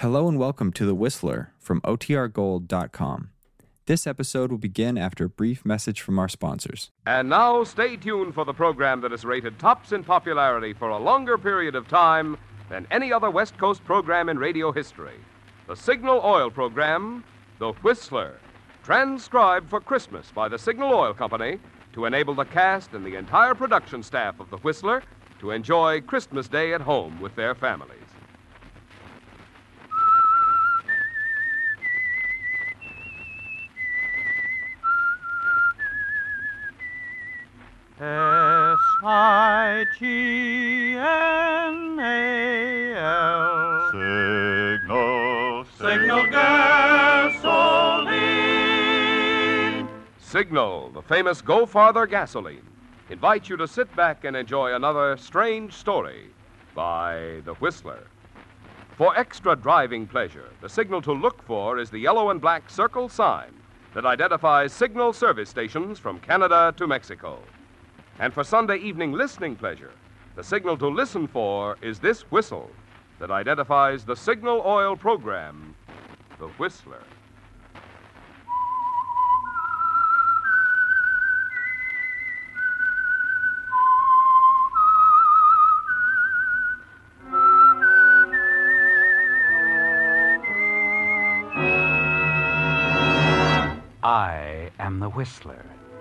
Hello and welcome to The Whistler from OTRGold.com. This episode will begin after a brief message from our sponsors. And now stay tuned for the program that is rated tops in popularity for a longer period of time than any other West Coast program in radio history. The Signal Oil program, The Whistler, transcribed for Christmas by the Signal Oil Company to enable the cast and the entire production staff of The Whistler to enjoy Christmas Day at home with their families. I G N A L. Signal, Signal gasoline. Signal, the famous Go Farther gasoline, invites you to sit back and enjoy another strange story by The Whistler. For extra driving pleasure, the signal to look for is the yellow and black circle sign that identifies signal service stations from Canada to Mexico. And for Sunday evening listening pleasure, the signal to listen for is this whistle that identifies the Signal Oil program, The Whistler. I am the Whistler,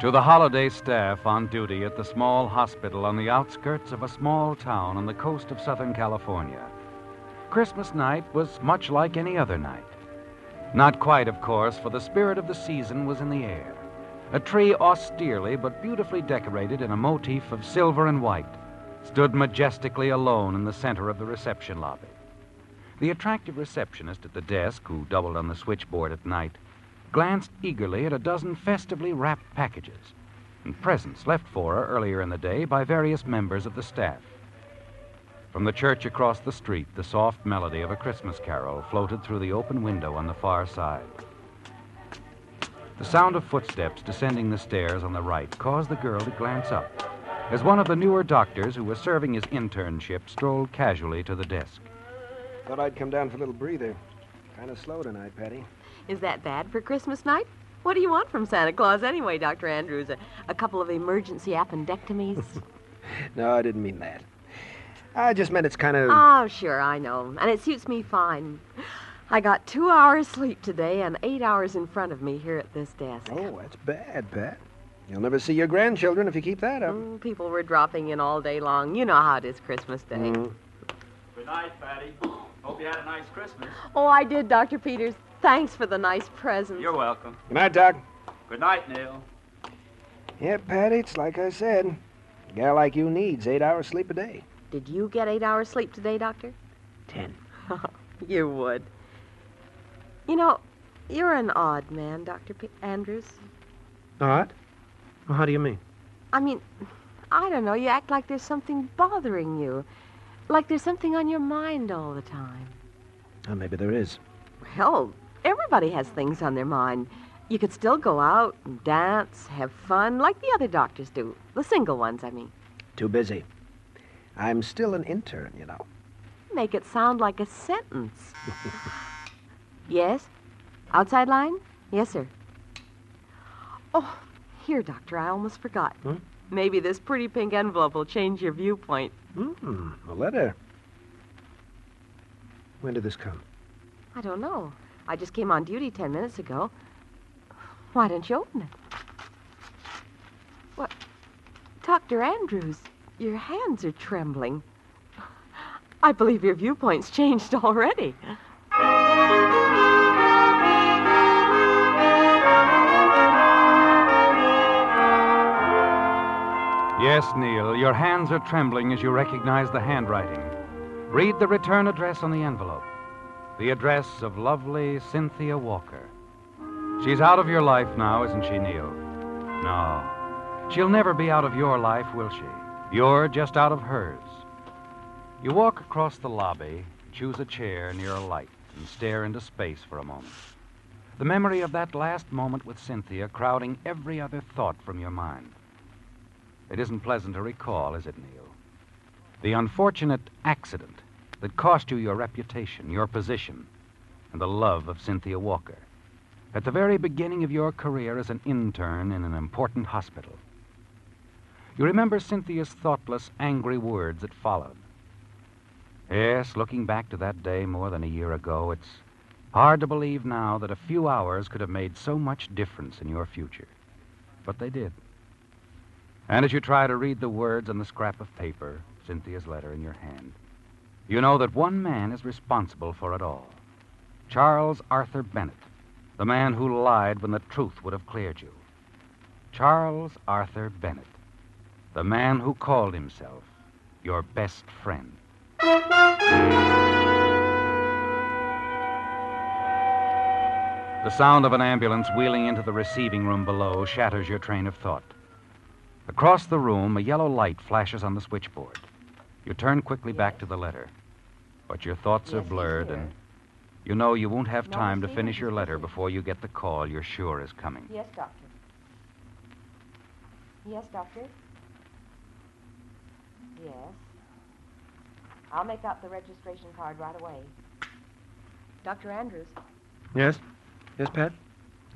To the holiday staff on duty at the small hospital on the outskirts of a small town on the coast of Southern California, Christmas night was much like any other night. Not quite, of course, for the spirit of the season was in the air. A tree austerely but beautifully decorated in a motif of silver and white stood majestically alone in the center of the reception lobby. The attractive receptionist at the desk, who doubled on the switchboard at night, glanced eagerly at a dozen festively wrapped packages and presents left for her earlier in the day by various members of the staff. From the church across the street, the soft melody of a Christmas carol floated through the open window on the far side. The sound of footsteps descending the stairs on the right caused the girl to glance up as one of the newer doctors who was serving his internship strolled casually to the desk. Thought I'd come down for a little breather. Kind of slow tonight, Patty. Is that bad for Christmas night? What do you want from Santa Claus anyway, Dr. Andrews? A, a couple of emergency appendectomies? No, I didn't mean that. I just meant it's kind of. oh, sure, I know. And it suits me fine. I got two hours sleep today and eight hours in front of me here at this desk. Oh, that's bad, Pat. You'll never see your grandchildren if you keep that up. Mm, people were dropping in all day long. You know how it is Christmas Day. Mm. Good night, Patty. Hope you had a nice Christmas. Oh, I did, Dr. Peters. Thanks for the nice presents. You're welcome. Good night, Doc. Good night, Neil. Yeah, Patty, it's like I said. A guy like you needs eight hours sleep a day. Did you get eight hours sleep today, Doctor? Ten. you would. You know, you're an odd man, Dr. P- Andrews. Odd? Well, how do you mean? I mean, I don't know. You act like there's something bothering you. Like there's something on your mind all the time. Oh, maybe there is. Well, everybody has things on their mind. You could still go out and dance, have fun, like the other doctors do. The single ones, I mean. Too busy. I'm still an intern, you know. Make it sound like a sentence. yes? Outside line? Yes, sir. Oh, here, Doctor, I almost forgot. Hmm? Maybe this pretty pink envelope will change your viewpoint. Hmm, a letter. When did this come? I don't know. I just came on duty ten minutes ago. Why don't you open it? What? Dr. Andrews, your hands are trembling. I believe your viewpoint's changed already. Yes, Neil, your hands are trembling as you recognize the handwriting. Read the return address on the envelope. The address of lovely Cynthia Walker. She's out of your life now, isn't she, Neil? No. She'll never be out of your life, will she? You're just out of hers. You walk across the lobby, choose a chair near a light, and stare into space for a moment. The memory of that last moment with Cynthia crowding every other thought from your mind. It isn't pleasant to recall, is it, Neil? The unfortunate accident that cost you your reputation, your position, and the love of Cynthia Walker. At the very beginning of your career as an intern in an important hospital. You remember Cynthia's thoughtless, angry words that followed. Yes, looking back to that day more than a year ago, it's hard to believe now that a few hours could have made so much difference in your future. But they did. And as you try to read the words on the scrap of paper, Cynthia's letter in your hand, you know that one man is responsible for it all Charles Arthur Bennett, the man who lied when the truth would have cleared you. Charles Arthur Bennett, the man who called himself your best friend. The sound of an ambulance wheeling into the receiving room below shatters your train of thought. Across the room, a yellow light flashes on the switchboard. You turn quickly back to the letter. But your thoughts are Yes, he's blurred, and you know you won't have No, time to finish your letter busy. before you get the call you're sure is coming. Yes, doctor. Yes, doctor. Yes. I'll make out the registration card right away. Dr. Andrews. Yes? Yes, Pat?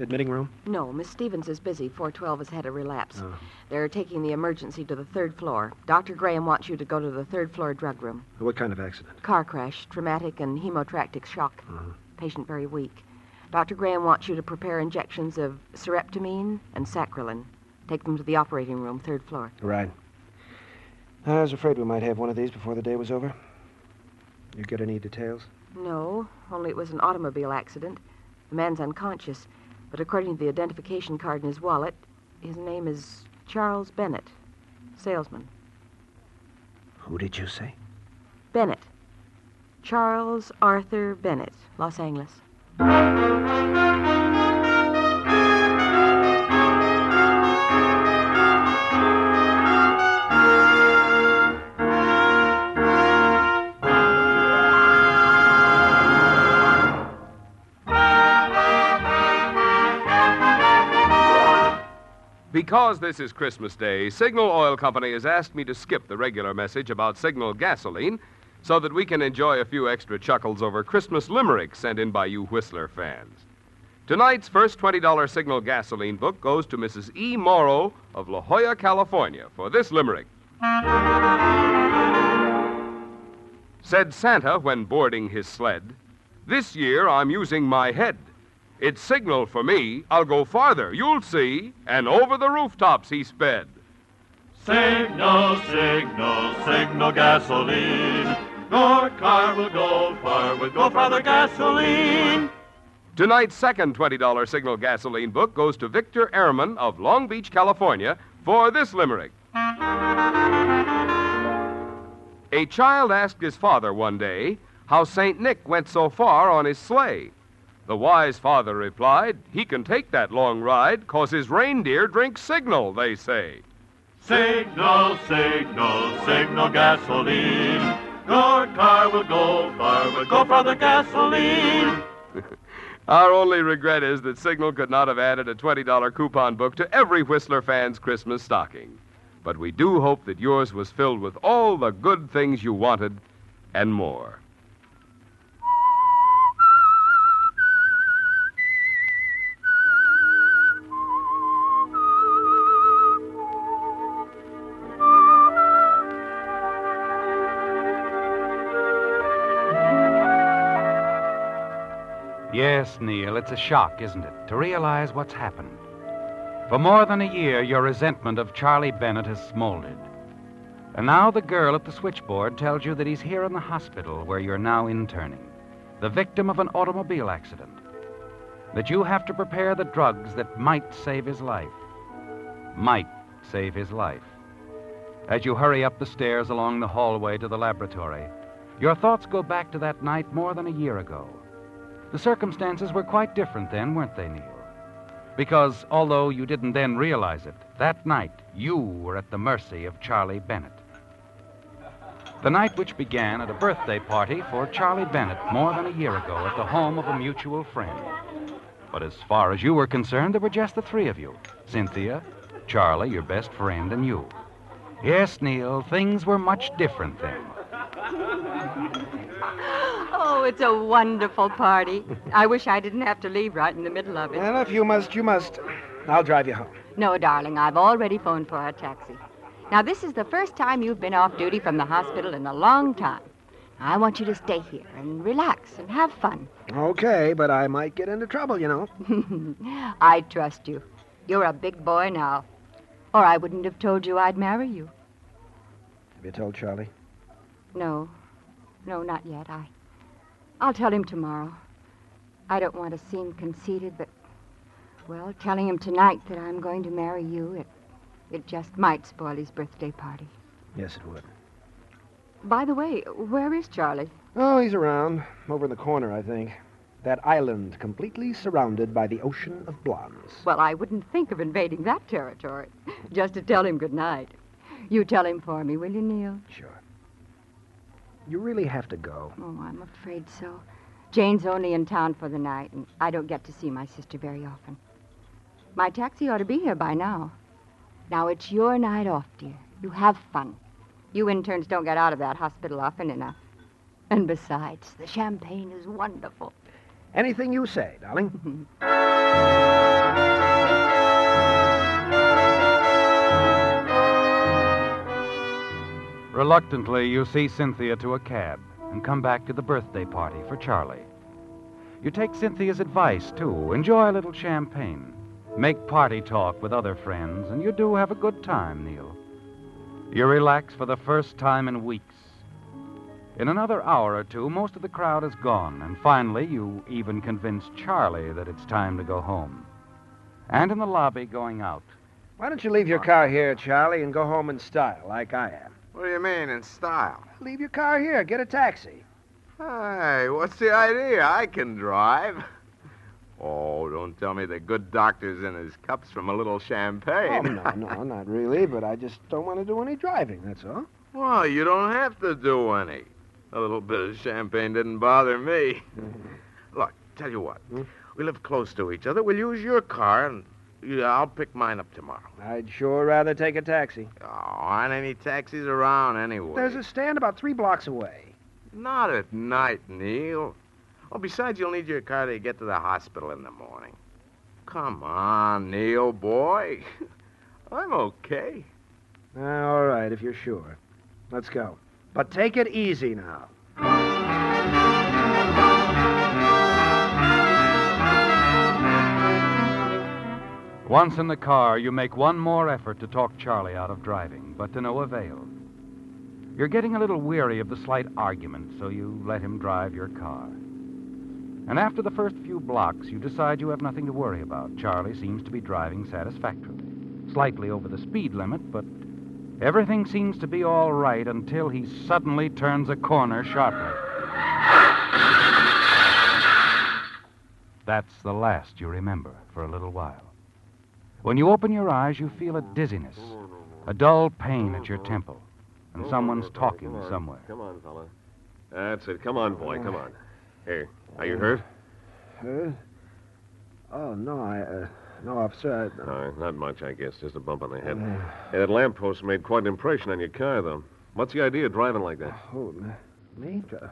Admitting room? No, Miss Stevens is busy. 412 has had a relapse. Oh. They're taking the emergency to the third floor. Dr. Graham wants you to go to the third floor drug room. What kind of accident? Car crash, traumatic and hemotractic shock. Uh-huh. Patient very weak. Dr. Graham wants you to prepare injections of sereptamine and sacralin. Take them to the operating room, third floor. Right. I was afraid we might have one of these before the day was over. You get any details? No, only it was an automobile accident. The man's unconscious, but according to the identification card in his wallet, his name is Charles Bennett, salesman. Who did you say? Bennett. Charles Arthur Bennett, Los Angeles. Because this is Christmas Day, Signal Oil Company has asked me to skip the regular message about Signal gasoline so that we can enjoy a few extra chuckles over Christmas limericks sent in by you Whistler fans. Tonight's first $20 Signal gasoline book goes to Mrs. E. Morrow of La Jolla, California, for this limerick. Said Santa when boarding his sled, This year I'm using my head. It's signal for me. I'll go farther, you'll see. And over the rooftops he sped. Signal, signal, signal gasoline. Your car will go far with Go Farther gasoline. Tonight's second $20 Signal gasoline book goes to Victor Ehrman of Long Beach, California, for this limerick. A child asked his father one day how St. Nick went so far on his sleigh. The wise father replied, He can take that long ride, cause his reindeer drink signal, they say. Signal, signal, signal gasoline. Your car will go far with Go the gasoline. Our only regret is that Signal could not have added a $20 coupon book to every Whistler fan's Christmas stocking. But we do hope that yours was filled with all the good things you wanted and more. Yes, Neil, it's a shock, isn't it, to realize what's happened. For more than a year, your resentment of Charlie Bennett has smoldered. And now the girl at the switchboard tells you that he's here in the hospital where you're now interning, the victim of an automobile accident. That you have to prepare the drugs that might save his life. Might save his life. As you hurry up the stairs along the hallway to the laboratory, Your thoughts go back to that night more than a year ago. The circumstances were quite different then, weren't they, Neil? Because although you didn't then realize it, that night you were at the mercy of Charlie Bennett. The night which began at a birthday party for Charlie Bennett more than a year ago at the home of a mutual friend. But as far as you were concerned, there were just the three of you Cynthia, Charlie, your best friend, and you. Yes, Neil, things were much different then. Oh, it's a wonderful party. I wish I didn't have to leave right in the middle of it. Well, if you must, you must. I'll drive you home. No, darling, I've already phoned for a taxi. Now, this is the first time you've been off duty from the hospital in a long time. I want you to stay here and relax and have fun. Okay, but I might get into trouble, you know. I trust you. You're a big boy now. Or I wouldn't have told you I'd marry you. Have you told Charlie? No. No, not yet. I I'll tell him tomorrow. I don't want to seem conceited, but well, telling him tonight that I'm going to marry you, it it just might spoil his birthday party. Yes, it would. By the way, where is Charlie? Oh, he's around. Over in the corner, I think. That island completely surrounded by the ocean of blondes. Well, I wouldn't think of invading that territory. Just to tell him good night. You tell him for me, will you, Neil? Sure. You really have to go. Oh, I'm afraid so. Jane's only in town for the night, and I don't get to see my sister very often. My taxi ought to be here by now. Now, it's your night off, dear. You have fun. You interns don't get out of that hospital often enough. And besides, the champagne is wonderful. Anything you say, darling. Reluctantly, you see Cynthia to a cab and come back to the birthday party for Charlie. You take Cynthia's advice, too. Enjoy a little champagne. Make party talk with other friends, and you do have a good time, Neil. You relax for the first time in weeks. In another hour or two, most of the crowd is gone, and finally, you even convince Charlie that it's time to go home. And in the lobby going out, Why don't you leave your car here, Charlie, and go home in style, like I am? What do you mean, in style? Leave your car here. Get a taxi. Hey, what's the idea? I can drive. Oh, don't tell me the good doctor's in his cups from a little champagne. Oh, no, no, not really, but I just don't want to do any driving, that's all. Well, you don't have to do any. A little bit of champagne didn't bother me. Look, tell you what. Hmm? We live close to each other. We'll use your car, and yeah, I'll pick mine up tomorrow. I'd sure rather take a taxi. Oh, aren't any taxis around anyway? There's a stand about three blocks away. Not at night, Neil. Oh, besides, you'll need your car to get to the hospital in the morning. Come on, Neil, boy. I'm okay. Ah, all right, if you're sure. Let's go. But take it easy now. Once in the car, you make one more effort to talk Charlie out of driving, but to no avail. You're getting a little weary of the slight argument, so you let him drive your car. And after the first few blocks, you decide you have nothing to worry about. Charlie seems to be driving satisfactorily. Slightly over the speed limit, but everything seems to be all right until he suddenly turns a corner sharply. That's the last you remember for a little while. When you open your eyes, you feel a dizziness, a dull pain at your temple, and someone's talking somewhere. Come on, fella. That's it. Come on, boy. Come on. Here. Are you hurt? Huh? Oh, no, I, uh, no, officer, I... No, not much, I guess. Just a bump on the head. Hey, that lamppost made quite an impression on your car, though. What's the idea of driving like that? Oh, m- me? Uh,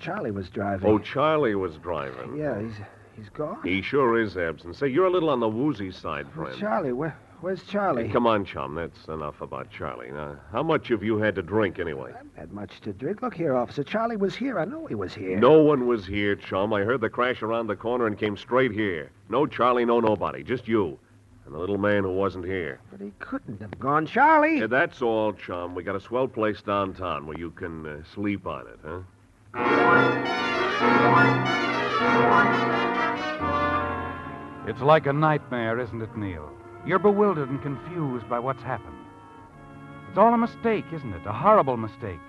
Charlie was driving. Oh, Charlie was driving. Yeah, he's, he's gone? He sure is absent. Say, you're a little on the woozy side, friend. Charlie, where, where's Charlie? Hey, come on, chum. That's enough about Charlie. Now, how much have you had to drink, anyway? I haven't had much to drink. Look here, officer. Charlie was here. I know he was here. No one was here, chum. I heard the crash around the corner and came straight here. No Charlie, no nobody. Just you. And the little man who wasn't here. But he couldn't have gone. Charlie! Yeah, that's all, chum. We got a swell place downtown where you can uh, sleep on it, huh? It's like a nightmare, isn't it, Neil? You're bewildered and confused by what's happened. It's all a mistake, isn't it? A horrible mistake.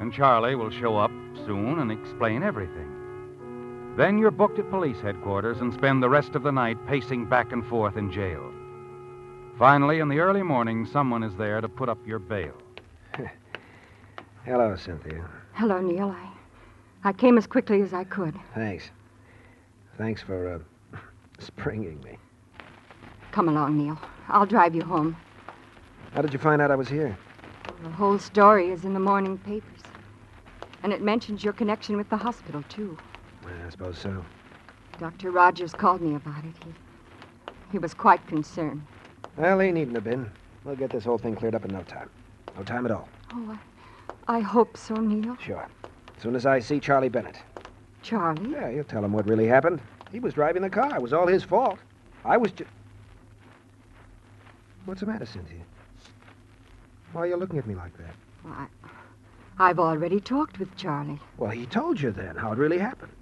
And Charlie will show up soon and explain everything. Then you're booked at police headquarters and spend the rest of the night pacing back and forth in jail. Finally, in the early morning, someone is there to put up your bail. Hello, Cynthia. Hello, Neil. I, I came as quickly as I could. Thanks. Thanks for uh, springing me. Come along, Neil. I'll drive you home. How did you find out I was here? The whole story is in the morning papers. And it mentions your connection with the hospital, too. I suppose so. Dr. Rogers called me about it. He, he was quite concerned. Well, he needn't have been. We'll get this whole thing cleared up in no time. No time at all. Oh, I, I hope so, Neil. Sure. As soon as I see Charlie Bennett. Charlie? Yeah, you'll tell him what really happened. He was driving the car. It was all his fault. I was just. What's the matter, Cynthia? Why are you looking at me like that? Well, I, I've already talked with Charlie. Well, he told you then how it really happened.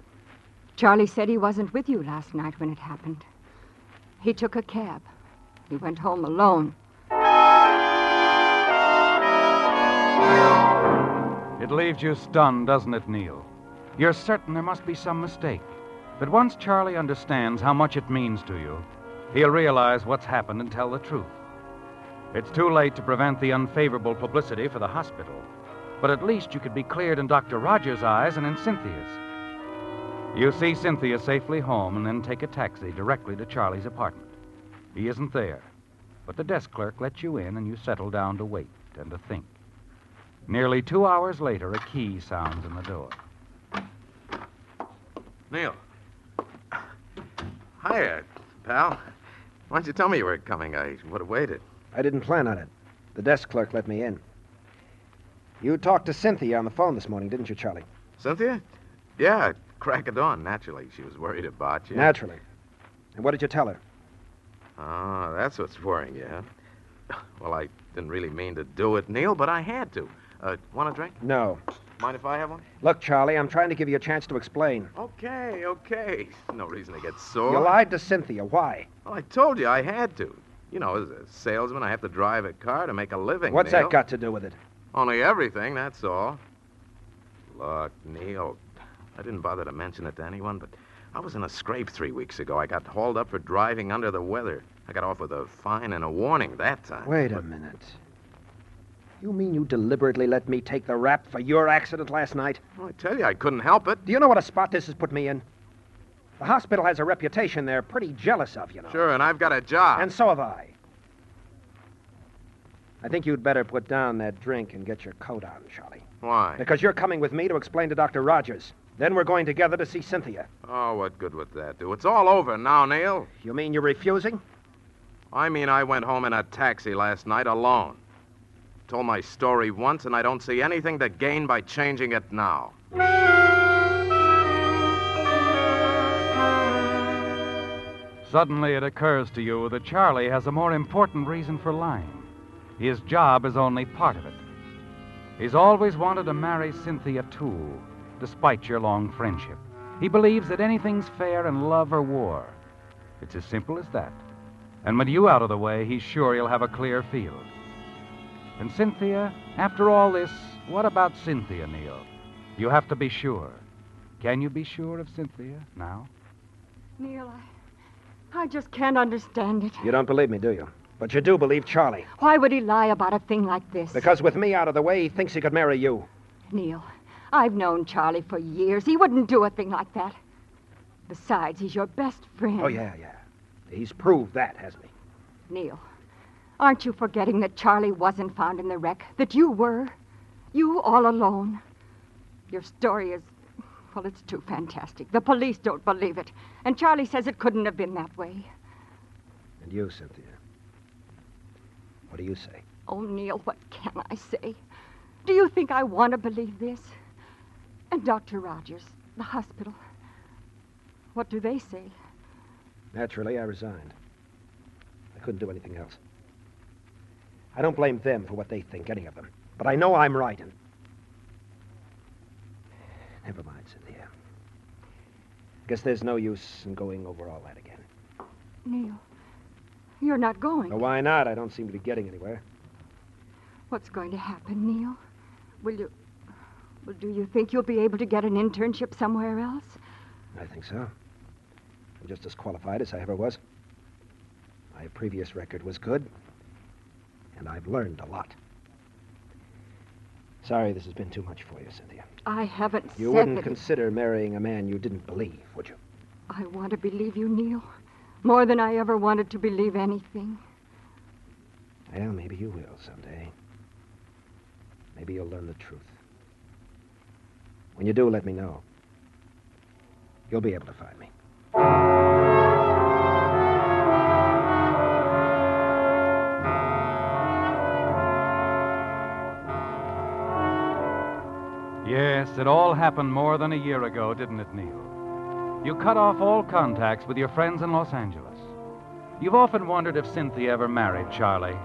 Charlie said he wasn't with you last night when it happened. He took a cab. He went home alone. It leaves you stunned, doesn't it, Neil? You're certain there must be some mistake. But once Charlie understands how much it means to you, he'll realize what's happened and tell the truth. It's too late to prevent the unfavorable publicity for the hospital, but at least you could be cleared in Dr. Rogers' eyes and in Cynthia's. You see Cynthia safely home and then take a taxi directly to Charlie's apartment. He isn't there, but the desk clerk lets you in and you settle down to wait and to think. Nearly two hours later, a key sounds in the door. Neil. Hiya, pal. Why don't you tell me you were coming? I would have waited. I didn't plan on it. The desk clerk let me in. You talked to Cynthia on the phone this morning, didn't you, Charlie? Cynthia? Yeah, crack of dawn. Naturally, she was worried about you. Naturally. And what did you tell her? Oh, that's what's worrying you, huh? Well, I didn't really mean to do it, Neil, but I had to. Uh, want a drink? No. Mind if I have one? Look, Charlie, I'm trying to give you a chance to explain. Okay, okay. No reason to get sore. You lied to Cynthia. Why? Well, I told you I had to. You know, as a salesman, I have to drive a car to make a living. What's Neil. that got to do with it? Only everything, that's all. Look, Neil, I didn't bother to mention it to anyone, but I was in a scrape three weeks ago. I got hauled up for driving under the weather. I got off with a fine and a warning that time. Wait a minute. You mean you deliberately let me take the rap for your accident last night? Well, I tell you, I couldn't help it. Do you know what a spot this has put me in? The hospital has a reputation they're pretty jealous of, you know. Sure, and I've got a job. And so have I. I think you'd better put down that drink and get your coat on, Charlie. Why? Because you're coming with me to explain to Dr. Rogers. Then we're going together to see Cynthia. Oh, what good would that do? It's all over now, Neil. You mean you're refusing? I mean, I went home in a taxi last night alone. Told my story once, and I don't see anything to gain by changing it now. Suddenly it occurs to you that Charlie has a more important reason for lying. His job is only part of it. He's always wanted to marry Cynthia Toole, despite your long friendship. He believes that anything's fair in love or war. It's as simple as that. And with you out of the way, he's sure he'll have a clear field. And Cynthia, after all this, what about Cynthia, Neil? You have to be sure. Can you be sure of Cynthia now? Neil, I, I just can't understand it. You don't believe me, do you? But you do believe Charlie. Why would he lie about a thing like this? Because with me out of the way, he thinks he could marry you. Neil, I've known Charlie for years. He wouldn't do a thing like that. Besides, he's your best friend. Oh, yeah, yeah. He's proved that, hasn't he? Neil, aren't you forgetting that Charlie wasn't found in the wreck? That you were? You all alone? Your story is. Well, it's too fantastic. The police don't believe it. And Charlie says it couldn't have been that way. And you, Cynthia? What do you say? Oh, Neil, what can I say? Do you think I want to believe this? And Dr. Rogers, the hospital. What do they say? Naturally, I resigned. I couldn't do anything else. I don't blame them for what they think, any of them. But I know I'm right, and. Never mind, Cynthia. I guess there's no use in going over all that again. Neil, you're not going. Well, why not? I don't seem to be getting anywhere. What's going to happen, Neil? Will you. Well, do you think you'll be able to get an internship somewhere else? I think so. I'm just as qualified as I ever was. My previous record was good, and I've learned a lot. Sorry this has been too much for you, Cynthia. I haven't You said wouldn't that- consider marrying a man you didn't believe, would you? I want to believe you, Neil. More than I ever wanted to believe anything. Well, maybe you will someday. Maybe you'll learn the truth. When you do, let me know. You'll be able to find me. Yes, it all happened more than a year ago, didn't it, Neil? You cut off all contacts with your friends in Los Angeles. You've often wondered if Cynthia ever married Charlie.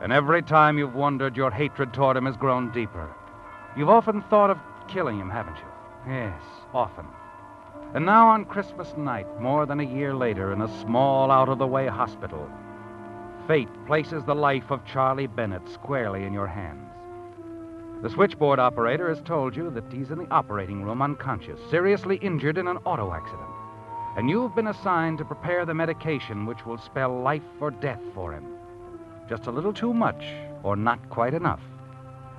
And every time you've wondered, your hatred toward him has grown deeper. You've often thought of killing him, haven't you? Yes, often. And now on Christmas night, more than a year later, in a small, out of the way hospital, fate places the life of Charlie Bennett squarely in your hands. The switchboard operator has told you that he's in the operating room unconscious, seriously injured in an auto accident. And you've been assigned to prepare the medication which will spell life or death for him. Just a little too much, or not quite enough.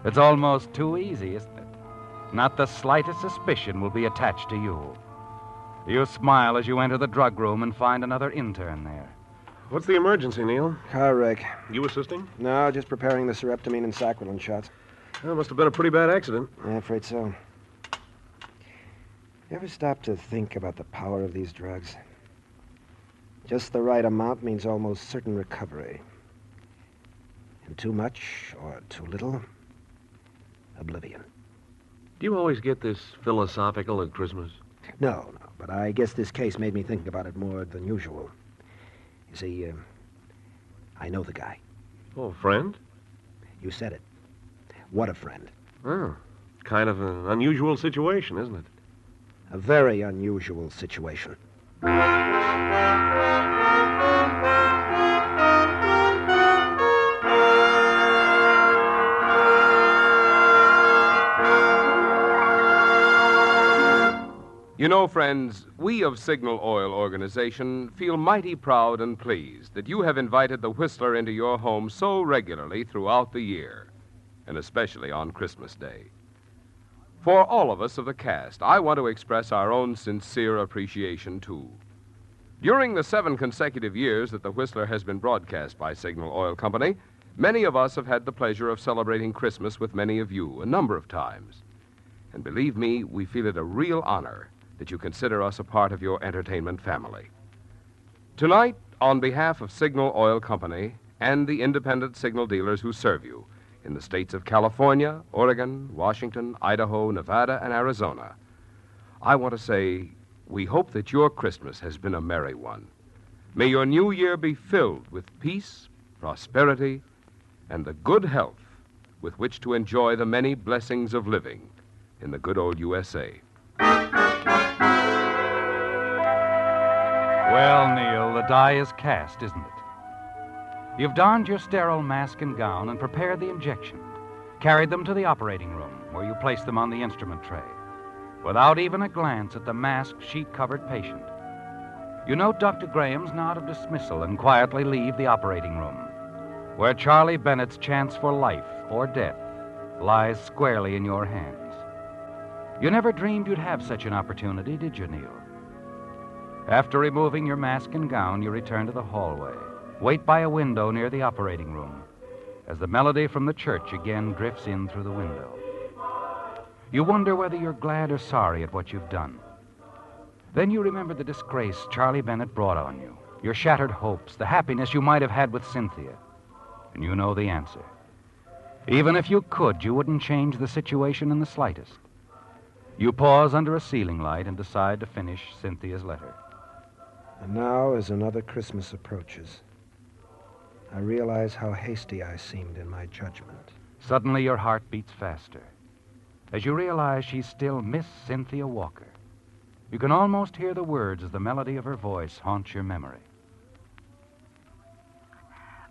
It's almost too easy, isn't it? Not the slightest suspicion will be attached to you. You smile as you enter the drug room and find another intern there. What's the emergency, Neil? Car wreck. You assisting? No, just preparing the sereptamine and saccharin shots. Well, must have been a pretty bad accident. I'm afraid so. You ever stop to think about the power of these drugs? Just the right amount means almost certain recovery. And too much or too little, oblivion. Do you always get this philosophical at Christmas? No, no, but I guess this case made me think about it more than usual. You see, uh, I know the guy. Oh, friend? You said it. What a friend. Oh, kind of an unusual situation, isn't it? A very unusual situation. You know, friends, we of Signal Oil Organization feel mighty proud and pleased that you have invited the Whistler into your home so regularly throughout the year, and especially on Christmas Day. For all of us of the cast, I want to express our own sincere appreciation, too. During the seven consecutive years that the Whistler has been broadcast by Signal Oil Company, many of us have had the pleasure of celebrating Christmas with many of you a number of times. And believe me, we feel it a real honor that you consider us a part of your entertainment family. Tonight, on behalf of Signal Oil Company and the independent signal dealers who serve you in the states of California, Oregon, Washington, Idaho, Nevada, and Arizona, I want to say we hope that your Christmas has been a merry one. May your new year be filled with peace, prosperity, and the good health with which to enjoy the many blessings of living in the good old USA. Well, Neil, the die is cast, isn't it? You've donned your sterile mask and gown and prepared the injection, carried them to the operating room, where you place them on the instrument tray, without even a glance at the masked, sheet covered patient. You note Dr. Graham's nod of dismissal and quietly leave the operating room, where Charlie Bennett's chance for life or death lies squarely in your hands. You never dreamed you'd have such an opportunity, did you, Neil? After removing your mask and gown, you return to the hallway. Wait by a window near the operating room as the melody from the church again drifts in through the window. You wonder whether you're glad or sorry at what you've done. Then you remember the disgrace Charlie Bennett brought on you, your shattered hopes, the happiness you might have had with Cynthia. And you know the answer. Even if you could, you wouldn't change the situation in the slightest. You pause under a ceiling light and decide to finish Cynthia's letter. And now, as another Christmas approaches, I realize how hasty I seemed in my judgment. Suddenly, your heart beats faster as you realize she's still Miss Cynthia Walker. You can almost hear the words as the melody of her voice haunts your memory.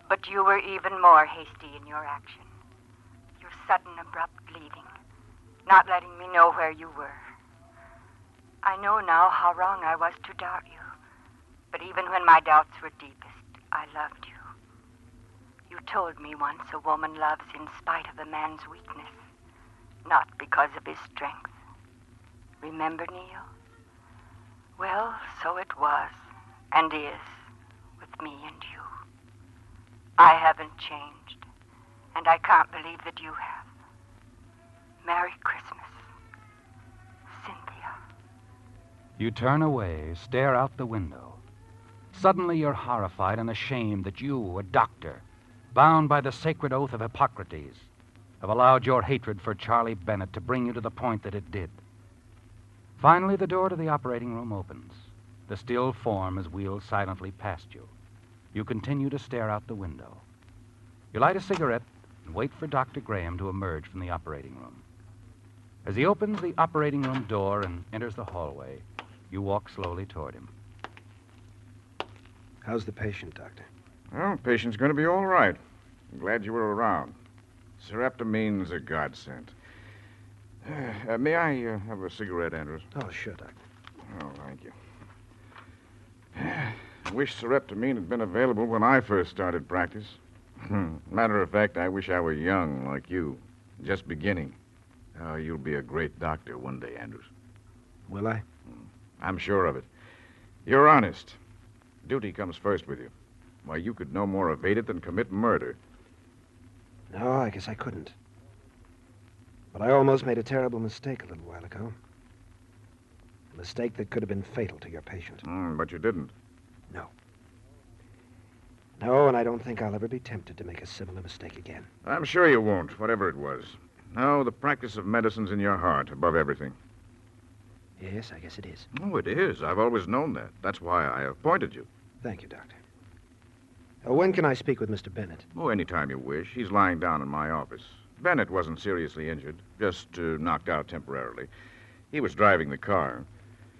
But you were even more hasty in your action. Your sudden, abrupt leaving. not letting me know where you were. I know now how wrong I was to doubt you. But even when my doubts were deepest, I loved you. Told me once a woman loves in spite of a man's weakness, not because of his strength. Remember, Neil? Well, so it was, and is, with me and you. I haven't changed, and I can't believe that you have. Merry Christmas, Cynthia. You turn away, stare out the window. Suddenly you're horrified and ashamed that you, a doctor, bound by the sacred oath of Hippocrates, have allowed your hatred for Charlie Bennett to bring you to the point that it did. Finally, the door to the operating room opens. The still form is wheeled silently past you. You continue to stare out the window. You light a cigarette and wait for Dr. Graham to emerge from the operating room. As he opens the operating room door and enters the hallway, you walk slowly toward him. How's the patient, Doctor? Well, patient's going to be all right. I'm glad you were around. Sereptamine's a godsend. Uh, may I uh, have a cigarette, Andrews? Oh, sure, Doctor. Oh, thank you. I wish sereptamine had been available when I first started practice. Matter of fact, I wish I were young like you, just beginning. Oh, you'll be a great doctor one day, Andrews. Will I? I'm sure of it. You're honest. Duty comes first with you. Why, you could no more evade it than commit murder. No, I guess I couldn't. But I almost made a terrible mistake a little while ago. A mistake that could have been fatal to your patient. Mm, but you didn't. No. No, and I don't think I'll ever be tempted to make a similar mistake again. I'm sure you won't, whatever it was. No, the practice of medicine's in your heart above everything. Yes, I guess it is. Oh, it is. I've always known that. That's why I appointed you. Thank you, Doctor. Uh, when can I speak with Mr. Bennett? Oh, any time you wish. He's lying down in my office. Bennett wasn't seriously injured, just uh, knocked out temporarily. He was driving the car.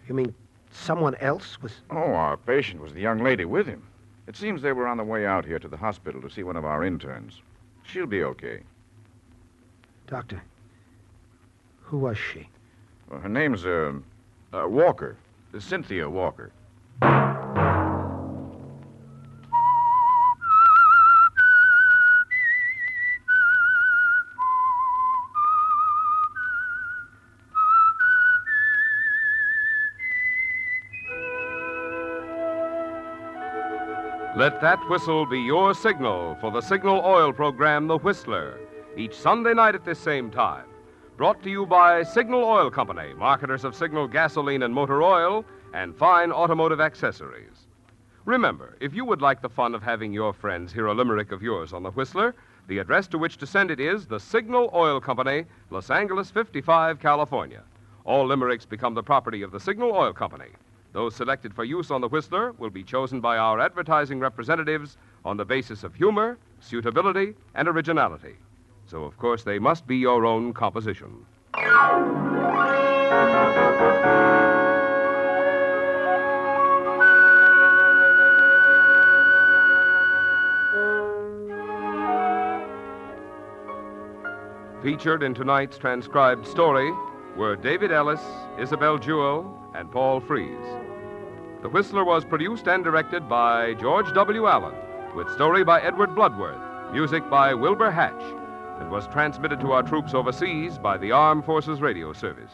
You mean someone else was. Oh, our patient was the young lady with him. It seems they were on the way out here to the hospital to see one of our interns. She'll be okay. Doctor, who was she? Well, her name's, uh, uh, Walker. Cynthia Walker. Let that whistle be your signal for the Signal Oil program, The Whistler, each Sunday night at this same time. Brought to you by Signal Oil Company, marketers of Signal gasoline and motor oil and fine automotive accessories. Remember, if you would like the fun of having your friends hear a limerick of yours on The Whistler, the address to which to send it is the Signal Oil Company, Los Angeles 55, California. All limericks become the property of the Signal Oil Company. Those selected for use on the Whistler will be chosen by our advertising representatives on the basis of humor, suitability, and originality. So, of course, they must be your own composition. Featured in tonight's transcribed story were David Ellis, Isabel Jewell, and Paul Frees. The Whistler was produced and directed by George W. Allen, with story by Edward Bloodworth, music by Wilbur Hatch, and was transmitted to our troops overseas by the Armed Forces Radio Service.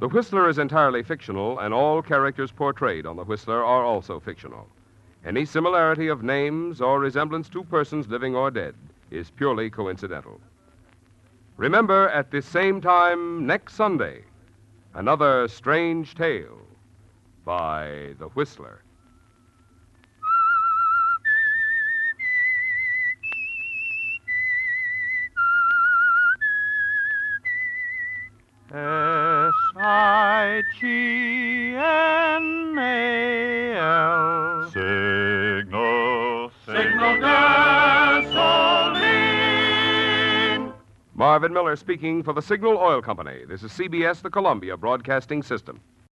The Whistler is entirely fictional, and all characters portrayed on The Whistler are also fictional. Any similarity of names or resemblance to persons living or dead is purely coincidental. Remember, at this same time next Sunday, another strange tale by The Whistler. S I G N A L. Signal, signal gasoline. Marvin Miller speaking for the Signal Oil Company. This is CBS, the Columbia Broadcasting System.